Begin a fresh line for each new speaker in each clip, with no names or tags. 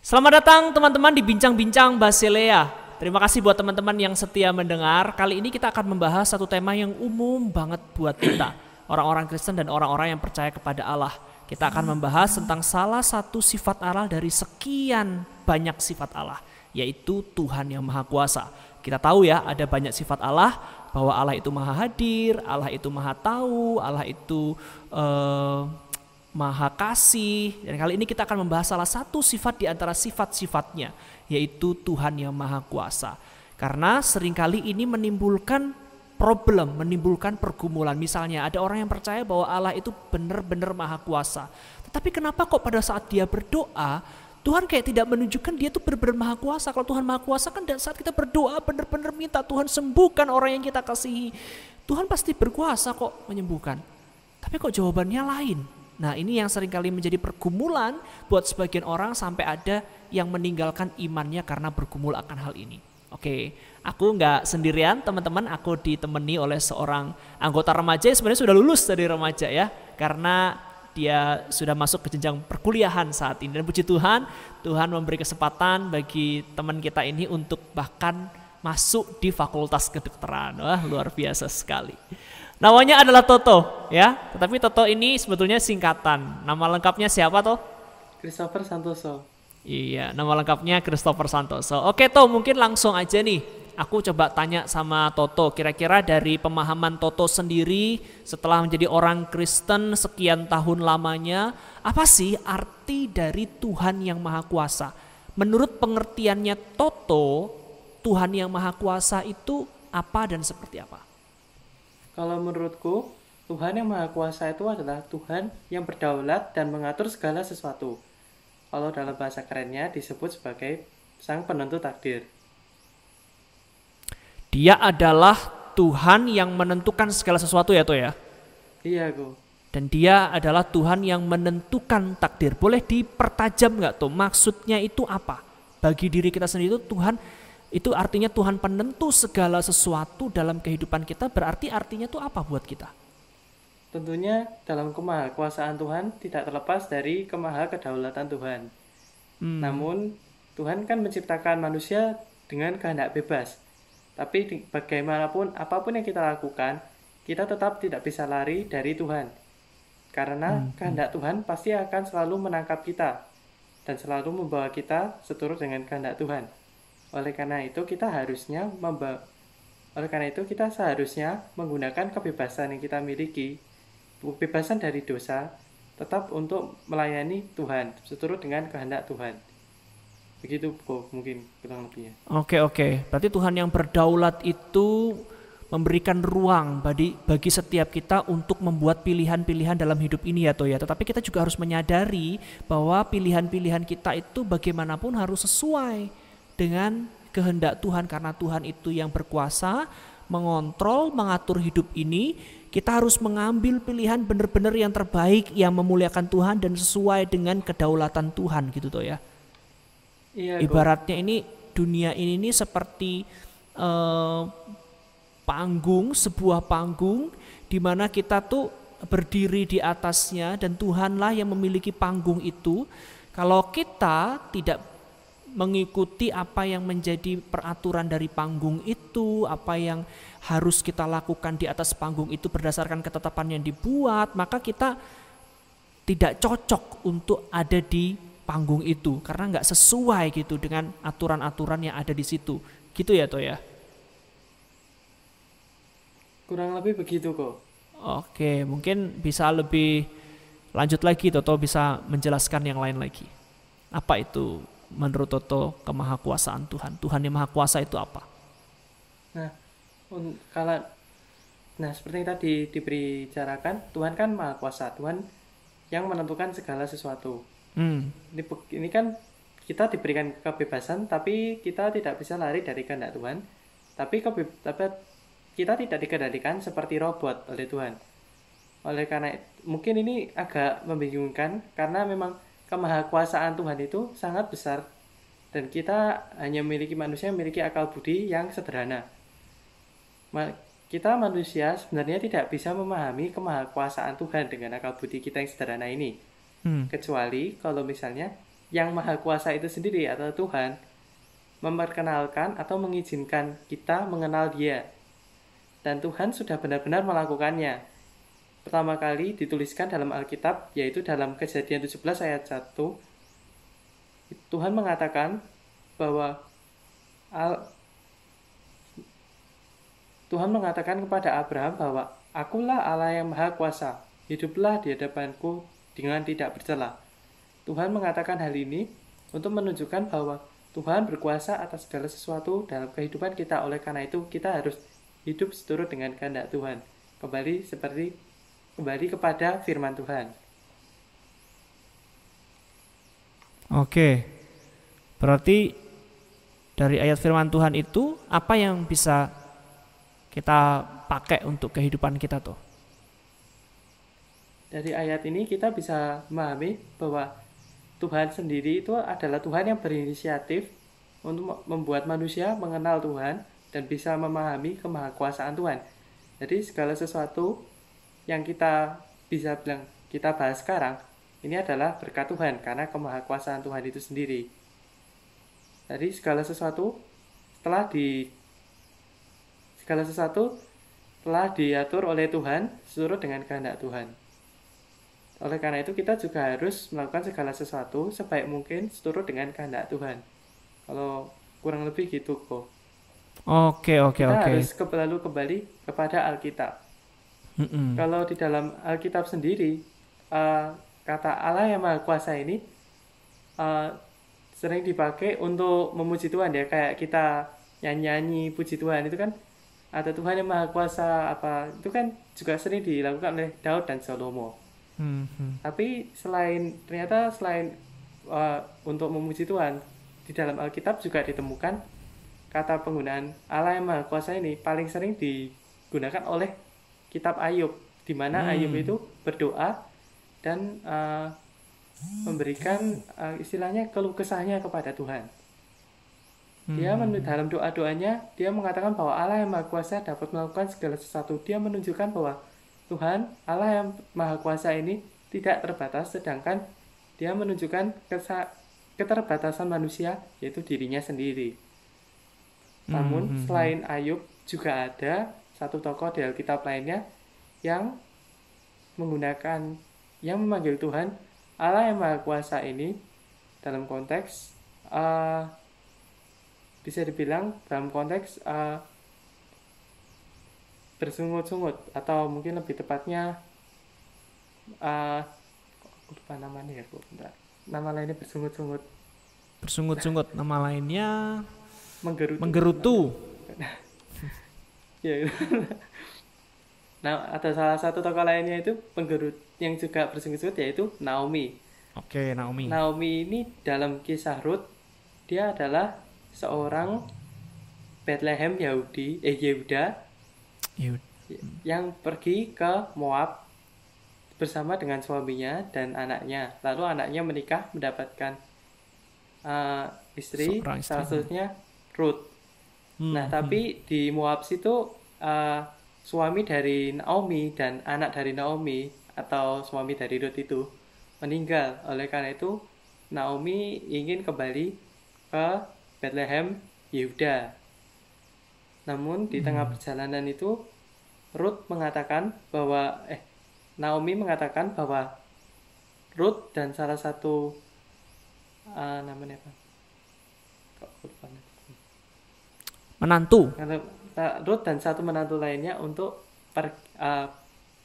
Selamat datang teman-teman di Bincang-Bincang Basilea. Terima kasih buat teman-teman yang setia mendengar. Kali ini kita akan membahas satu tema yang umum banget buat kita. Orang-orang Kristen dan orang-orang yang percaya kepada Allah. Kita akan membahas tentang salah satu sifat Allah dari sekian banyak sifat Allah. Yaitu Tuhan yang Maha Kuasa. Kita tahu ya ada banyak sifat Allah. Bahwa Allah itu maha hadir, Allah itu maha tahu, Allah itu... Uh, maha kasih. Dan kali ini kita akan membahas salah satu sifat di antara sifat-sifatnya, yaitu Tuhan yang maha kuasa. Karena sering kali ini menimbulkan problem, menimbulkan pergumulan. Misalnya ada orang yang percaya bahwa Allah itu benar-benar maha kuasa. Tetapi kenapa kok pada saat dia berdoa, Tuhan kayak tidak menunjukkan dia itu benar-benar maha kuasa. Kalau Tuhan maha kuasa kan saat kita berdoa benar-benar minta Tuhan sembuhkan orang yang kita kasihi. Tuhan pasti berkuasa kok menyembuhkan. Tapi kok jawabannya lain? Nah ini yang sering kali menjadi pergumulan buat sebagian orang sampai ada yang meninggalkan imannya karena bergumul akan hal ini. Oke, aku nggak sendirian teman-teman, aku ditemani oleh seorang anggota remaja yang sebenarnya sudah lulus dari remaja ya, karena dia sudah masuk ke jenjang perkuliahan saat ini dan puji Tuhan, Tuhan memberi kesempatan bagi teman kita ini untuk bahkan masuk di fakultas kedokteran. Wah, luar biasa sekali. Namanya adalah Toto, ya. Tetapi Toto ini sebetulnya singkatan. Nama lengkapnya siapa toh?
Christopher Santoso.
Iya, nama lengkapnya Christopher Santoso. Oke, Toh, mungkin langsung aja nih. Aku coba tanya sama Toto, kira-kira dari pemahaman Toto sendiri setelah menjadi orang Kristen sekian tahun lamanya, apa sih arti dari Tuhan yang Maha Kuasa? Menurut pengertiannya Toto, Tuhan yang Maha Kuasa itu apa dan seperti apa?
Kalau menurutku, Tuhan yang Maha Kuasa itu adalah Tuhan yang berdaulat dan mengatur segala sesuatu. Kalau dalam bahasa kerennya disebut sebagai Sang Penentu Takdir.
Dia adalah Tuhan yang menentukan segala sesuatu ya, Toh ya?
Iya, Go.
Dan dia adalah Tuhan yang menentukan takdir. Boleh dipertajam nggak tuh? Maksudnya itu apa? Bagi diri kita sendiri itu Tuhan itu artinya Tuhan penentu segala sesuatu dalam kehidupan kita, berarti artinya itu apa buat kita?
Tentunya dalam kemahakuasaan Tuhan tidak terlepas dari kemaha kedaulatan Tuhan. Hmm. Namun Tuhan kan menciptakan manusia dengan kehendak bebas. Tapi bagaimanapun apa pun yang kita lakukan, kita tetap tidak bisa lari dari Tuhan. Karena hmm. kehendak Tuhan pasti akan selalu menangkap kita dan selalu membawa kita seturut dengan kehendak Tuhan. Oleh karena itu kita harusnya memba oleh karena itu kita seharusnya menggunakan kebebasan yang kita miliki, kebebasan dari dosa, tetap untuk melayani Tuhan seturut dengan kehendak Tuhan. Begitu kok mungkin kurang lebihnya.
Oke oke, berarti Tuhan yang berdaulat itu memberikan ruang bagi bagi setiap kita untuk membuat pilihan-pilihan dalam hidup ini ya toh ya. Tetapi kita juga harus menyadari bahwa pilihan-pilihan kita itu bagaimanapun harus sesuai dengan kehendak Tuhan karena Tuhan itu yang berkuasa mengontrol, mengatur hidup ini, kita harus mengambil pilihan benar-benar yang terbaik yang memuliakan Tuhan dan sesuai dengan kedaulatan Tuhan gitu tuh ya. Iya, Ibaratnya ini dunia ini ini seperti uh, panggung, sebuah panggung di mana kita tuh berdiri di atasnya dan Tuhanlah yang memiliki panggung itu. Kalau kita tidak mengikuti apa yang menjadi peraturan dari panggung itu, apa yang harus kita lakukan di atas panggung itu berdasarkan ketetapan yang dibuat, maka kita tidak cocok untuk ada di panggung itu karena nggak sesuai gitu dengan aturan-aturan yang ada di situ. Gitu ya, Toh ya?
Kurang lebih begitu kok.
Oke, mungkin bisa lebih lanjut lagi Toto bisa menjelaskan yang lain lagi. Apa itu menurut Toto kemahakuasaan Tuhan? Tuhan yang maha kuasa itu apa?
Nah, kalau nah seperti yang tadi diberi carakan, Tuhan kan maha kuasa, Tuhan yang menentukan segala sesuatu. Hmm. Ini, ini kan kita diberikan kebebasan, tapi kita tidak bisa lari dari kehendak Tuhan. Tapi, kebe, tapi kita tidak dikendalikan seperti robot oleh Tuhan. Oleh karena mungkin ini agak membingungkan karena memang kemahakuasaan Tuhan itu sangat besar dan kita hanya memiliki manusia yang memiliki akal budi yang sederhana. Kita manusia sebenarnya tidak bisa memahami kemahakuasaan Tuhan dengan akal budi kita yang sederhana ini. Hmm. Kecuali kalau misalnya yang maha kuasa itu sendiri atau Tuhan memperkenalkan atau mengizinkan kita mengenal dia. Dan Tuhan sudah benar-benar melakukannya. Pertama kali dituliskan dalam Alkitab, yaitu dalam kejadian 17 ayat 1, Tuhan mengatakan bahwa Al Tuhan mengatakan kepada Abraham bahwa Akulah Allah yang Maha Kuasa, hiduplah di hadapanku dengan tidak bercela. Tuhan mengatakan hal ini untuk menunjukkan bahwa Tuhan berkuasa atas segala sesuatu dalam kehidupan kita. Oleh karena itu, kita harus hidup seturut dengan kehendak Tuhan. Kembali seperti kembali kepada firman Tuhan.
Oke. Berarti dari ayat firman Tuhan itu apa yang bisa kita pakai untuk kehidupan kita tuh?
Dari ayat ini kita bisa memahami bahwa Tuhan sendiri itu adalah Tuhan yang berinisiatif untuk membuat manusia mengenal Tuhan dan bisa memahami kemahakuasaan Tuhan. Jadi segala sesuatu yang kita bisa bilang kita bahas sekarang ini adalah berkat Tuhan karena kemahakuasaan Tuhan itu sendiri. Jadi segala sesuatu telah di segala sesuatu telah diatur oleh Tuhan seluruh dengan kehendak Tuhan. Oleh karena itu kita juga harus melakukan segala sesuatu sebaik mungkin seturut dengan kehendak Tuhan. Kalau kurang lebih gitu kok.
Oke oke
kita
oke.
harus kembali kembali kepada Alkitab.
Mm-mm.
Kalau di dalam Alkitab sendiri uh, kata Allah yang Maha Kuasa ini uh, sering dipakai untuk memuji Tuhan ya kayak kita nyanyi-nyanyi puji Tuhan itu kan ada Tuhan yang Maha Kuasa apa itu kan juga sering dilakukan oleh Daud dan Salomo.
Mhm.
Tapi selain ternyata selain uh, untuk memuji Tuhan di dalam Alkitab juga ditemukan kata penggunaan Allah yang Maha Kuasa ini paling sering digunakan oleh kitab Ayub di mana
Hmm.
Ayub itu berdoa dan uh, memberikan uh, istilahnya keluh kesahnya kepada Tuhan. Dia
Hmm.
men- dalam doa-doanya dia mengatakan bahwa Allah yang Maha Kuasa dapat melakukan segala sesuatu. Dia menunjukkan bahwa Tuhan Allah yang Maha Kuasa ini tidak terbatas, sedangkan dia menunjukkan keterbatasan manusia yaitu dirinya sendiri. Namun
Hmm.
selain Ayub juga ada satu tokoh di Alkitab lainnya yang menggunakan yang memanggil Tuhan Allah yang Maha Kuasa ini dalam konteks eh, bisa dibilang dalam konteks eh, bersungut-sungut atau mungkin lebih tepatnya eh aku lupa namanya ya kok bentar. nama lainnya bersungut-sungut
Bersungut-sungut nama lainnya
menggerutu
menggerutu.
ya nah ada salah satu tokoh lainnya itu penggerut yang juga bersungut-sungut yaitu Naomi
Oke, Naomi.
Naomi ini dalam kisah Ruth dia adalah seorang Bethlehem Yahudi eh Yehuda
Yud.
yang pergi ke Moab bersama dengan suaminya dan anaknya. Lalu anaknya menikah mendapatkan uh, istri,
istri.
salah satunya Ruth.
Hmm,
Nah, tapi di Moab situ uh, suami dari Naomi dan anak dari Naomi atau suami dari Ruth itu meninggal. Oleh karena itu, Naomi ingin kembali ke Bethlehem, Yehuda. Namun di tengah perjalanan itu Ruth mengatakan bahwa eh Naomi mengatakan bahwa Ruth dan salah satu uh, namanya apa? Kok lupa.
Menantu.
Uh, Ruth dan satu menantu lainnya untuk per, uh,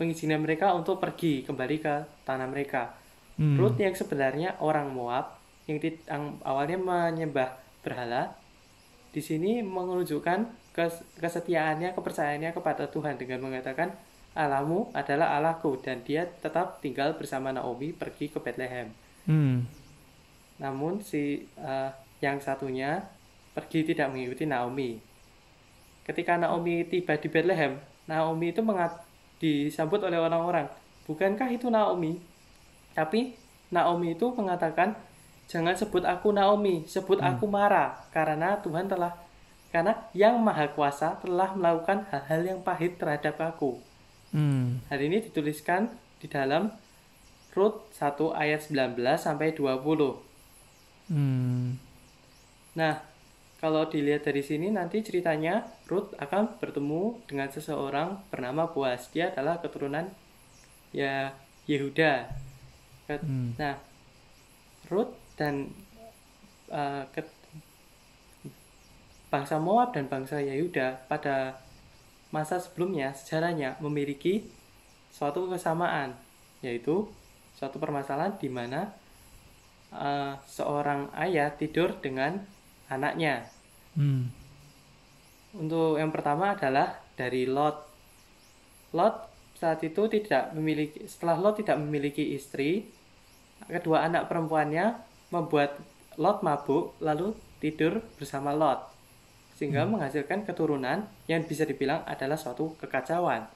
pengizinan mereka untuk pergi kembali ke tanah mereka.
Hmm.
Ruth yang sebenarnya orang Moab yang, ti- yang awalnya menyembah berhala di sini menunjukkan kes- kesetiaannya, kepercayaannya kepada Tuhan dengan mengatakan Allahmu adalah Allahku dan dia tetap tinggal bersama Naomi pergi ke Bethlehem.
Hmm.
Namun si eh, yang satunya pergi tidak mengikuti Naomi. Ketika Naomi tiba di Bethlehem, Naomi itu mengat disambut oleh orang-orang. Bukankah itu Naomi? Tapi Naomi itu mengatakan, jangan sebut aku Naomi, sebut aku Mara, karena Tuhan telah karena yang maha kuasa telah melakukan hal-hal yang pahit terhadap aku.
Hmm.
Hal ini dituliskan di dalam Rut 1 ayat 19 sampai 20.
Hmm.
Nah, kalau dilihat dari sini nanti ceritanya Ruth akan bertemu dengan seseorang bernama Boaz. Dia adalah keturunan ya Yehuda.
Hmm.
Nah, Ruth dan uh, bangsa Moab dan bangsa Yehuda pada masa sebelumnya sejarahnya memiliki suatu kesamaan, yaitu suatu permasalahan di mana uh, seorang ayah tidur dengan anaknya.
Hmm.
Untuk yang pertama adalah dari Lot. Lot saat itu tidak memiliki setelah Lot tidak memiliki istri, kedua anak perempuannya membuat Lot mabuk lalu tidur bersama Lot sehingga hmm. menghasilkan keturunan yang bisa dibilang adalah suatu kekacauan.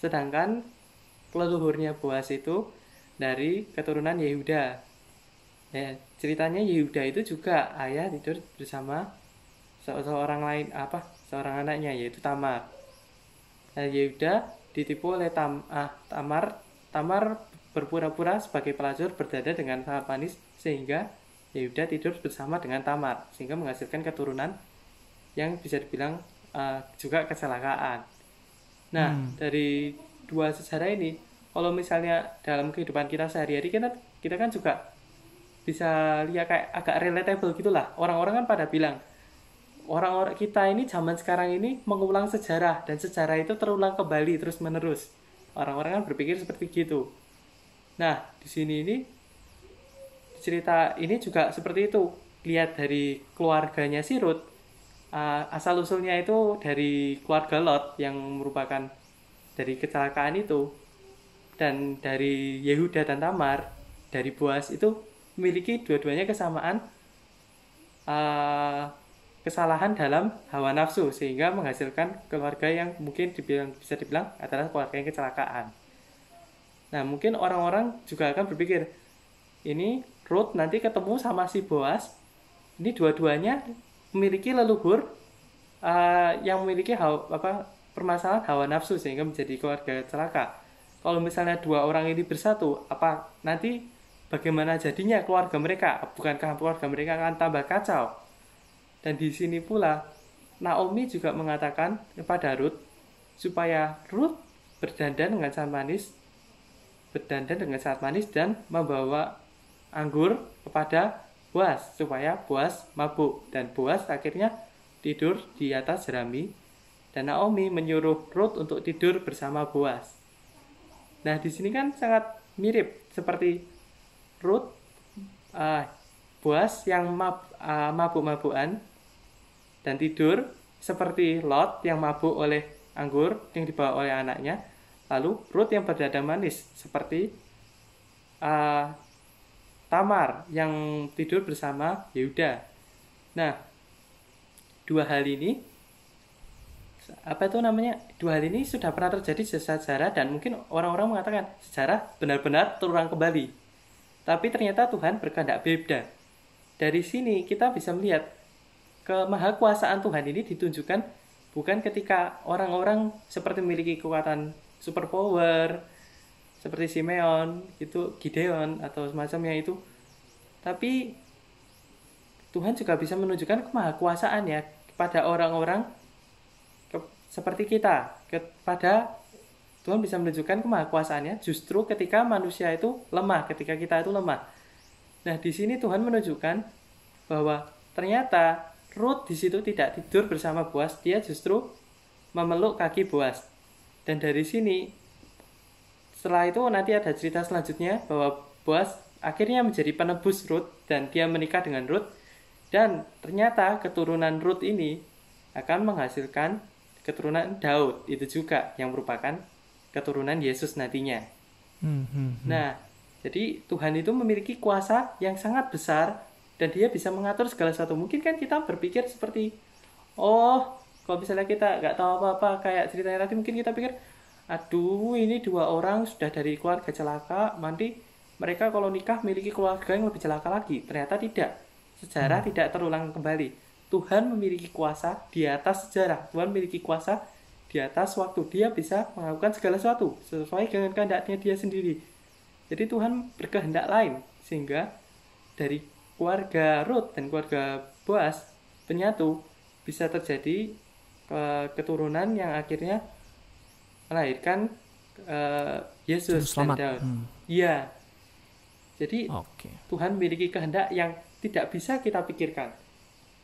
Sedangkan leluhurnya Boas itu dari keturunan Yehuda. Ya, ceritanya Yehuda itu juga ayah tidur bersama seorang lain apa seorang anaknya yaitu Tamar. Nah, Yehuda ditipu oleh Tam, ah, Tamar. Tamar berpura-pura sebagai pelacur berdada dengan sangat manis sehingga Yehuda tidur bersama dengan Tamar sehingga menghasilkan keturunan yang bisa dibilang uh, juga kecelakaan. Nah, hmm. dari dua sejarah ini kalau misalnya dalam kehidupan kita sehari-hari kita kita kan juga bisa lihat kayak agak relatable gitulah. Orang-orang kan pada bilang orang-orang kita ini zaman sekarang ini mengulang sejarah dan sejarah itu terulang kembali terus menerus orang-orang kan berpikir seperti gitu. Nah di sini ini cerita ini juga seperti itu. Lihat dari keluarganya si Ruth uh, asal usulnya itu dari keluarga Lot yang merupakan dari kecelakaan itu. Dan dari Yehuda dan Tamar dari Boas itu memiliki dua-duanya kesamaan uh, kesalahan dalam hawa nafsu sehingga menghasilkan keluarga yang mungkin dibilang bisa dibilang adalah keluarga yang kecelakaan. Nah mungkin orang-orang juga akan berpikir ini Ruth nanti ketemu sama si Boas ini dua-duanya memiliki leluhur uh, yang memiliki hawa, apa permasalahan hawa nafsu sehingga menjadi keluarga celaka kalau misalnya dua orang ini bersatu, apa nanti bagaimana jadinya keluarga mereka? Bukankah keluarga mereka akan tambah kacau? Dan di sini pula Naomi juga mengatakan kepada Ruth supaya Ruth berdandan dengan sangat manis, berdandan dengan sangat manis dan membawa anggur kepada Boas supaya Boas mabuk dan Boas akhirnya tidur di atas jerami dan Naomi menyuruh Ruth untuk tidur bersama Boas. Nah, di sini kan sangat mirip seperti Ruth uh, Boas yang mab, uh, mabuk-mabukan dan tidur seperti Lot yang mabuk oleh anggur yang dibawa oleh anaknya. Lalu Ruth yang berdada manis seperti uh, Tamar yang tidur bersama Yehuda. Nah, dua hal ini apa itu namanya dua hal ini sudah pernah terjadi di sejarah dan mungkin orang-orang mengatakan sejarah benar-benar terulang kembali. Tapi ternyata Tuhan berkehendak beda. Dari sini kita bisa melihat kemahakuasaan Tuhan ini ditunjukkan bukan ketika orang-orang seperti memiliki kekuatan superpower seperti Simeon, itu Gideon atau semacamnya itu. Tapi Tuhan juga bisa menunjukkan kemahakuasaannya kepada orang-orang seperti kita kepada Tuhan bisa menunjukkan kemahakuasaannya justru ketika manusia itu lemah, ketika kita itu lemah. Nah, di sini Tuhan menunjukkan bahwa ternyata Ruth di situ tidak tidur bersama Boas, dia justru memeluk kaki Boas. Dan dari sini setelah itu nanti ada cerita selanjutnya bahwa Boas akhirnya menjadi penebus Ruth dan dia menikah dengan Ruth dan ternyata keturunan Ruth ini akan menghasilkan keturunan Daud itu juga yang merupakan keturunan Yesus nantinya.
Hmm, hmm, hmm.
Nah, jadi Tuhan itu memiliki kuasa yang sangat besar dan dia bisa mengatur segala sesuatu. Mungkin kan kita berpikir seperti, oh, kalau misalnya kita nggak tahu apa-apa kayak ceritanya tadi, mungkin kita pikir, aduh, ini dua orang sudah dari keluarga celaka, nanti mereka kalau nikah memiliki keluarga yang lebih celaka lagi. Ternyata tidak. Sejarah hmm. tidak terulang kembali Tuhan memiliki kuasa di atas sejarah. Tuhan memiliki kuasa di atas waktu. Dia bisa melakukan segala sesuatu sesuai dengan kehendaknya dia sendiri. Jadi Tuhan berkehendak lain sehingga dari keluarga Ruth dan keluarga Boas penyatu bisa terjadi uh, keturunan yang akhirnya melahirkan uh, Yesus dan Daud. Hmm. Iya. Jadi okay. Tuhan memiliki kehendak yang tidak bisa kita pikirkan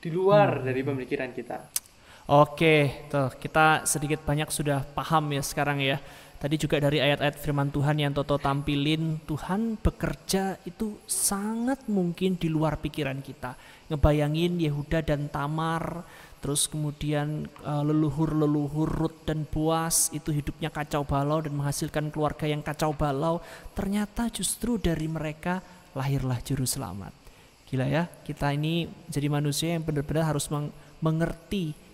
di luar hmm. dari pemikiran kita.
Oke, tuh kita sedikit banyak sudah paham ya sekarang ya. Tadi juga dari ayat-ayat firman Tuhan yang Toto tampilin, Tuhan bekerja itu sangat mungkin di luar pikiran kita. Ngebayangin Yehuda dan Tamar, terus kemudian uh, leluhur-leluhur Rut dan Boas itu hidupnya kacau balau dan menghasilkan keluarga yang kacau balau. Ternyata justru dari mereka lahirlah juru selamat. Gila ya, kita ini jadi manusia yang benar-benar harus mengerti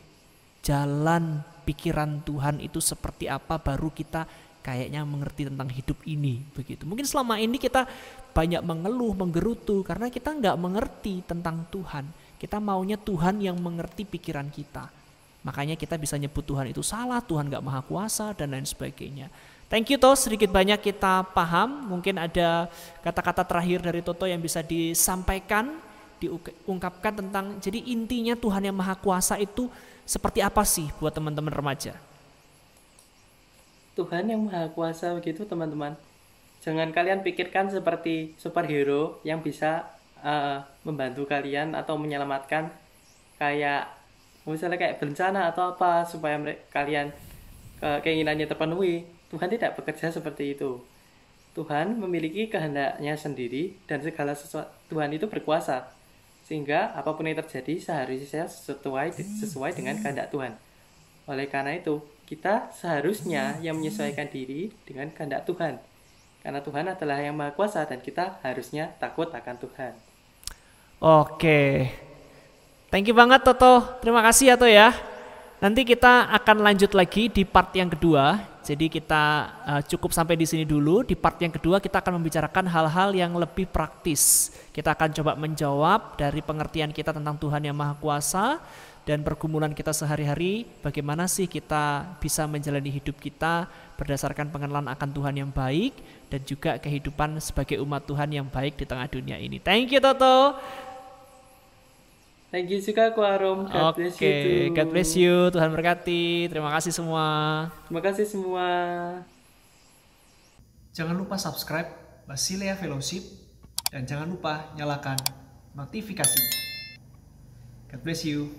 jalan pikiran Tuhan itu seperti apa baru kita kayaknya mengerti tentang hidup ini begitu. Mungkin selama ini kita banyak mengeluh, menggerutu karena kita nggak mengerti tentang Tuhan. Kita maunya Tuhan yang mengerti pikiran kita. Makanya kita bisa nyebut Tuhan itu salah, Tuhan nggak maha kuasa dan lain sebagainya. Thank you Toh, sedikit banyak kita paham. Mungkin ada kata-kata terakhir dari Toto yang bisa disampaikan, diungkapkan tentang jadi intinya Tuhan yang maha kuasa itu seperti apa sih buat teman-teman remaja?
Tuhan yang Maha Kuasa begitu teman-teman. Jangan kalian pikirkan seperti superhero yang bisa uh, membantu kalian atau menyelamatkan kayak misalnya kayak bencana atau apa supaya mereka, kalian uh, keinginannya terpenuhi. Tuhan tidak bekerja seperti itu. Tuhan memiliki kehendaknya sendiri dan segala sesuatu Tuhan itu berkuasa sehingga apa pun yang terjadi seharusnya sesuai sesuai dengan kehendak Tuhan. Oleh karena itu, kita seharusnya yang menyesuaikan diri dengan kehendak Tuhan. Karena Tuhan adalah yang Maha Kuasa dan kita harusnya takut akan Tuhan.
Oke. Thank you banget Toto. Terima kasih ya Toto ya. Nanti kita akan lanjut lagi di part yang kedua. Jadi kita uh, cukup sampai di sini dulu. Di part yang kedua kita akan membicarakan hal-hal yang lebih praktis. Kita akan coba menjawab dari pengertian kita tentang Tuhan yang Maha Kuasa dan pergumulan kita sehari-hari, bagaimana sih kita bisa menjalani hidup kita berdasarkan pengenalan akan Tuhan yang baik dan juga kehidupan sebagai umat Tuhan yang baik di tengah dunia ini. Thank you Toto.
Thank you juga Kuarum.
God okay. God bless you. Tuhan berkati. Terima kasih semua.
Terima kasih semua.
Jangan lupa subscribe Basilea Fellowship dan jangan lupa nyalakan notifikasinya. God bless you.